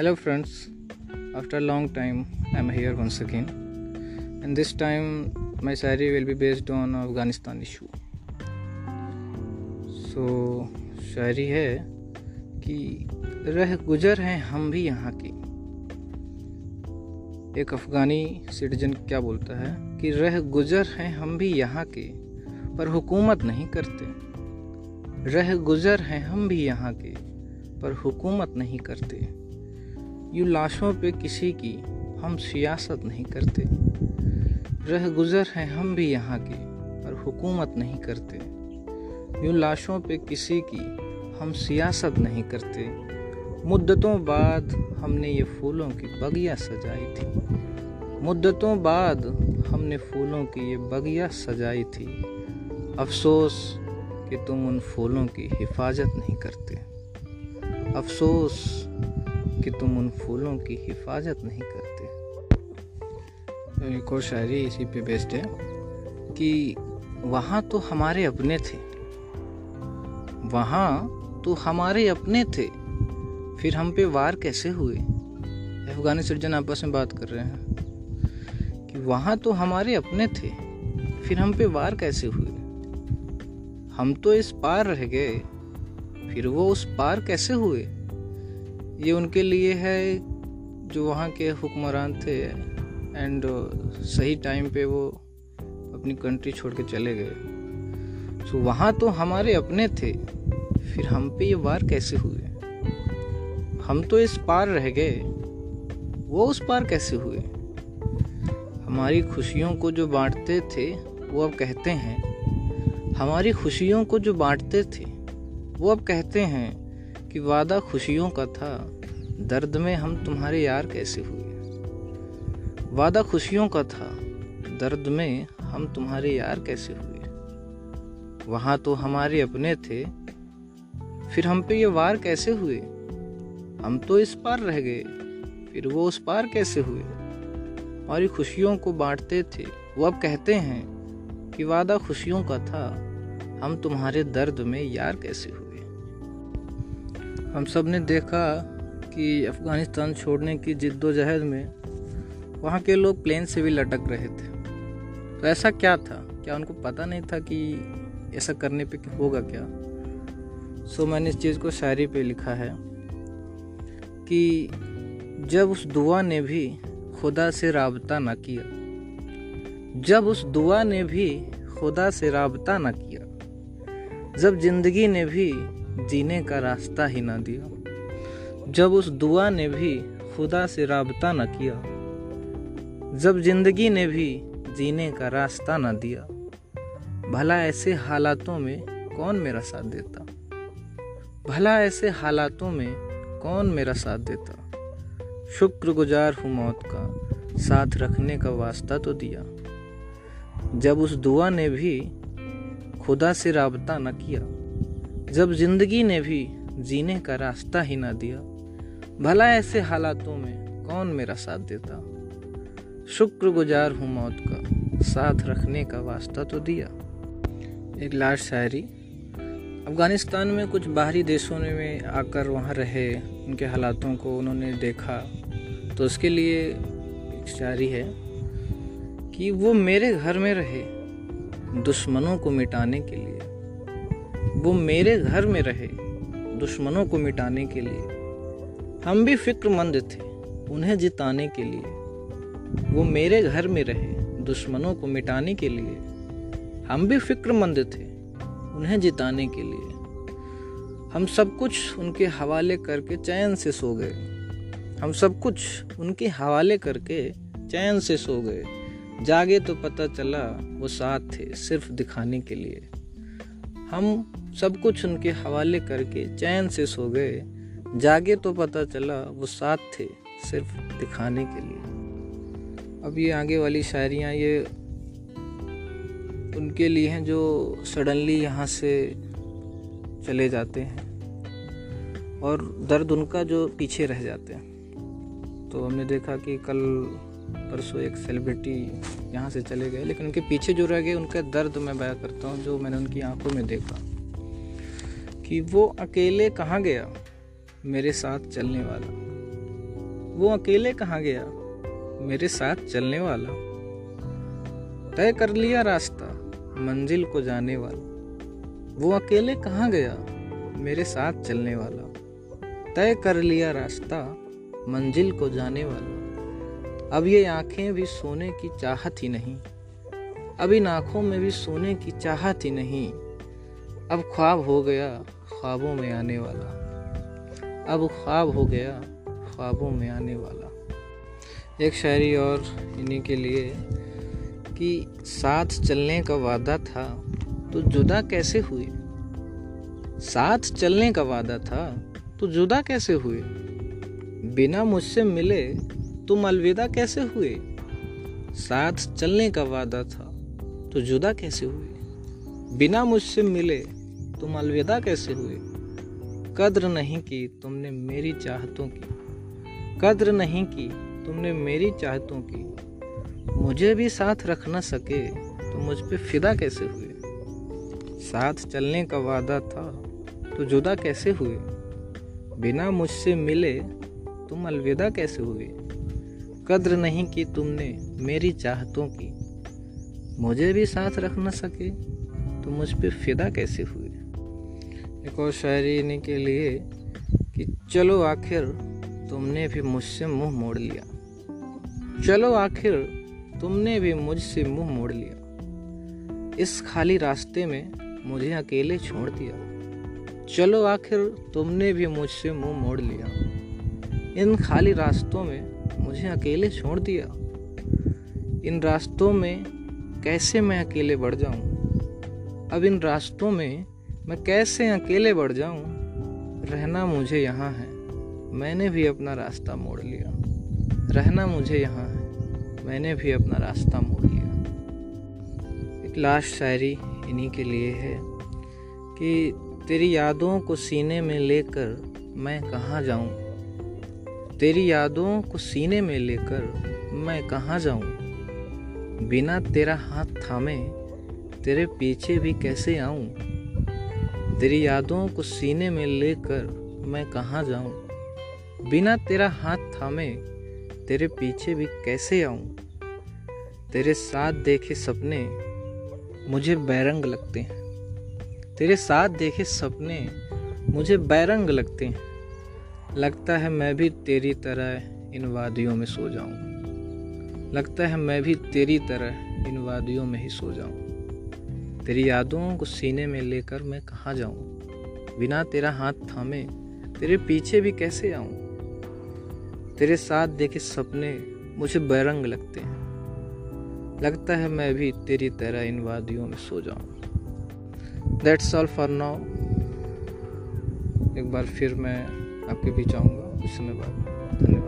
Hello, friends. After a long time, I'm here once again, and this time my Shayari will be based on Afghanistan issue. So शायरी है कि रह गुजर हैं हम भी यहाँ के एक अफ़गानी सिटीजन क्या बोलता है कि रह गुजर हैं हम भी यहाँ के पर हुकूमत नहीं करते रह गुजर हैं हम भी यहाँ के पर हुकूमत नहीं करते यूँ लाशों पे किसी की हम सियासत नहीं करते। रह गुजर हैं हम भी यहाँ के, पर हुकूमत नहीं करते। यूँ लाशों पे किसी की हम सियासत नहीं करते। मुद्दतों बाद हमने ये फूलों की बगिया सजाई थी। मुद्दतों बाद हमने फूलों की ये बगिया सजाई थी। अफसोस कि तुम उन फूलों की हिफाजत नहीं करते। अफसोस कि तुम उन फूलों की हिफाजत नहीं करते। एक और शायरी इसी पे बेस्ड है कि वहाँ तो हमारे अपने थे। वहाँ तो हमारे अपने थे। फिर हम पे वार कैसे हुए? अफगानी सिटीजन आपस में बात कर रहे हैं कि वहाँ तो हमारे अपने थे। फिर हम पे वार कैसे हुए? हम तो इस पार रह गए। फिर वो उस पार कैसे हुए? ये उनके लिए है जो वहाँ के हुक्मरान थे एंड सही टाइम पे वो अपनी कंट्री छोड़ के चले गए। तो वहाँ तो हमारे अपने थे, फिर हम पे ये वार कैसे हुए? हम तो इस पार रह गए, वो उस पार कैसे हुए? हमारी खुशियों को जो बांटते थे, वो अब कहते हैं, हमारी खुशियों को जो बांटते थे, वो अब कहते हैं कि वादा खुशियों का था, दर्द में हम तुम्हारे यार कैसे हुए? वादा खुशियों का था, दर्द में हम तुम्हारे यार कैसे हुए? वहाँ तो हमारे अपने थे, फिर हम पे ये वार कैसे हुए? हम तो इस पार रह गए, फिर वो उस पार कैसे हुए? हमारी खुशियों को बांटते थे। वो अब कहते हैं कि वादा खुशियों का था, हम तुम्हारे दर्द में यार कैसे हुए? हम सबने देखा कि अफ़गानिस्तान छोड़ने की जिद्दोजहद में वहाँ के लोग प्लेन से भी लटक रहे थे। तो ऐसा क्या था? क्या उनको पता नहीं था कि ऐसा करने पे होगा क्या? सो मैंने इस चीज़ को शायरी पे लिखा है कि जब उस दुआ ने भी खुदा से रबता ना किया, जब उस दुआ ने भी खुदा से रबता ना किया, जब ज़िंदगी ने भी जीने का रास्ता ही ना दिया। जब उस दुआ ने भी खुदा से रबता न किया, जब ज़िंदगी ने भी जीने का रास्ता न दिया, भला ऐसे हालातों में कौन मेरा साथ देता? भला ऐसे हालातों में कौन मेरा साथ देता? शुक्रगुजार हूँ मौत का, साथ रखने का वास्ता तो दिया। जब उस दुआ ने भी खुदा से रबता न किया जब ज़िंदगी ने भी जीने का रास्ता ही ना दिया, भला ऐसे हालातों में कौन मेरा साथ देता? शुक्रगुजार हूँ मौत का, साथ रखने का वास्ता तो दिया। एक लास्ट शायरी। अफ़गानिस्तान में कुछ बाहरी देशों में आकर वहाँ रहे, उनके हालातों को उन्होंने देखा तो उसके लिए एक शायरी है कि वो मेरे घर में रहे, दुश्मनों को मिटाने के लिए। वो मेरे घर में रहे दुश्मनों को मिटाने के लिए। हम भी फिक्रमंद थे उन्हें जिताने के लिए। वो मेरे घर में रहे दुश्मनों को मिटाने के लिए। हम भी फिक्रमंद थे उन्हें जिताने के लिए। हम सब कुछ उनके हवाले करके चैन से सो गए। हम सब कुछ उनके हवाले करके चैन से सो गए। जागे तो पता चला वो साथ थे सिर्फ़ दिखाने के लिए। हम सब कुछ उनके हवाले करके चैन से सो गए। जागे तो पता चला वो साथ थे सिर्फ़ दिखाने के लिए। अब ये आगे वाली शायरियाँ ये उनके लिए हैं जो सडनली यहाँ से चले जाते हैं और दर्द उनका जो पीछे रह जाते हैं। तो हमने देखा कि कल परसों एक सेलिब्रिटी यहाँ से चले गए, लेकिन उनके पीछे जो रह गए, उनका दर्द मैं बया करता हूँ, जो मैंने उनकी आँखों में देखा। कि वो अकेले कहाँ गया? मेरे साथ चलने वाला। वो अकेले कहाँ गया? मेरे साथ चलने वाला। तय कर लिया रास्ता, मंजिल को जाने वाला। वो अकेले कहाँ गया? मेरे साथ चलने वाला। तय कर लिया रास्ता, मंजिल को जाने वाला। अब ये आँखें भी सोने की चाहत ही नहीं। अब इन आँखों में भी सोने की चाहत ही नहीं। अब ख्वाब हो गया। ख्वाबों में आने वाला। अब ख्वाब हो गया ख्वाबों में आने वाला। एक शायरी और इन्हीं के लिए कि साथ चलने का वादा था तो जुदा कैसे हुए? साथ चलने का वादा था तो जुदा कैसे हुए? बिना मुझसे मिले तुम अलविदा कैसे हुए? साथ चलने का वादा था तो जुदा कैसे हुए? बिना मुझसे मिले तुम अलविदा कैसे हुए? कद्र नहीं की तुमने मेरी चाहतों की। कद्र नहीं की तुमने मेरी चाहतों की। मुझे भी साथ रख न सके तो मुझ पे फिदा कैसे हुए? साथ चलने का वादा था तो जुदा कैसे हुए? बिना मुझसे मिले तुम अलविदा कैसे हुए? कद्र नहीं की तुमने मेरी चाहतों की। मुझे भी साथ रख न सके तो मुझ पे फिदा कैसे हुए? एक और शायरी इन्हीं के लिए कि चलो आखिर तुमने भी मुझसे मुँह मोड़ लिया। चलो आखिर तुमने भी मुझसे मुँह मोड़ लिया। इस खाली रास्ते में मुझे अकेले छोड़ दिया। चलो आखिर तुमने भी मुझसे मुँह मोड़ लिया। इन खाली रास्तों में मुझे अकेले छोड़ दिया। इन रास्तों में कैसे मैं अकेले बढ़ जाऊँ? अब इन रास्तों में मैं कैसे अकेले बढ़ जाऊँ? रहना मुझे यहाँ है। मैंने भी अपना रास्ता मोड़ लिया। रहना मुझे यहाँ है। मैंने भी अपना रास्ता मोड़ लिया। एक लास्ट शायरी इन्हीं के लिए है कि तेरी यादों को सीने में लेकर मैं कहाँ जाऊँ? तेरी यादों को सीने में लेकर मैं कहाँ जाऊँ? बिना तेरा हाथ थामे तेरे पीछे भी कैसे आऊँ? तेरी यादों को सीने में लेकर मैं कहाँ जाऊँ? बिना तेरा हाथ थामे, तेरे पीछे भी कैसे आऊँ? तेरे साथ देखे सपने मुझे बैरंग लगते हैं। तेरे साथ देखे सपने मुझे बैरंग लगते हैं। लगता है मैं भी तेरी तरह इन वादियों में सो जाऊँ। लगता है मैं भी तेरी तरह इन वादियों में ही सो जाऊँ। तेरी यादों को सीने में लेकर मैं कहाँ जाऊँ? बिना तेरा हाथ थामे, तेरे पीछे भी कैसे आऊँ? तेरे साथ देखे सपने मुझे बैरंग लगते हैं। लगता है मैं भी तेरी तरह इन वादियों में सो जाऊँ। दैट्स ऑल फॉर नाउ एक बार फिर मैं आपके बीच आऊँगा। इस समय बाद धन्यवाद।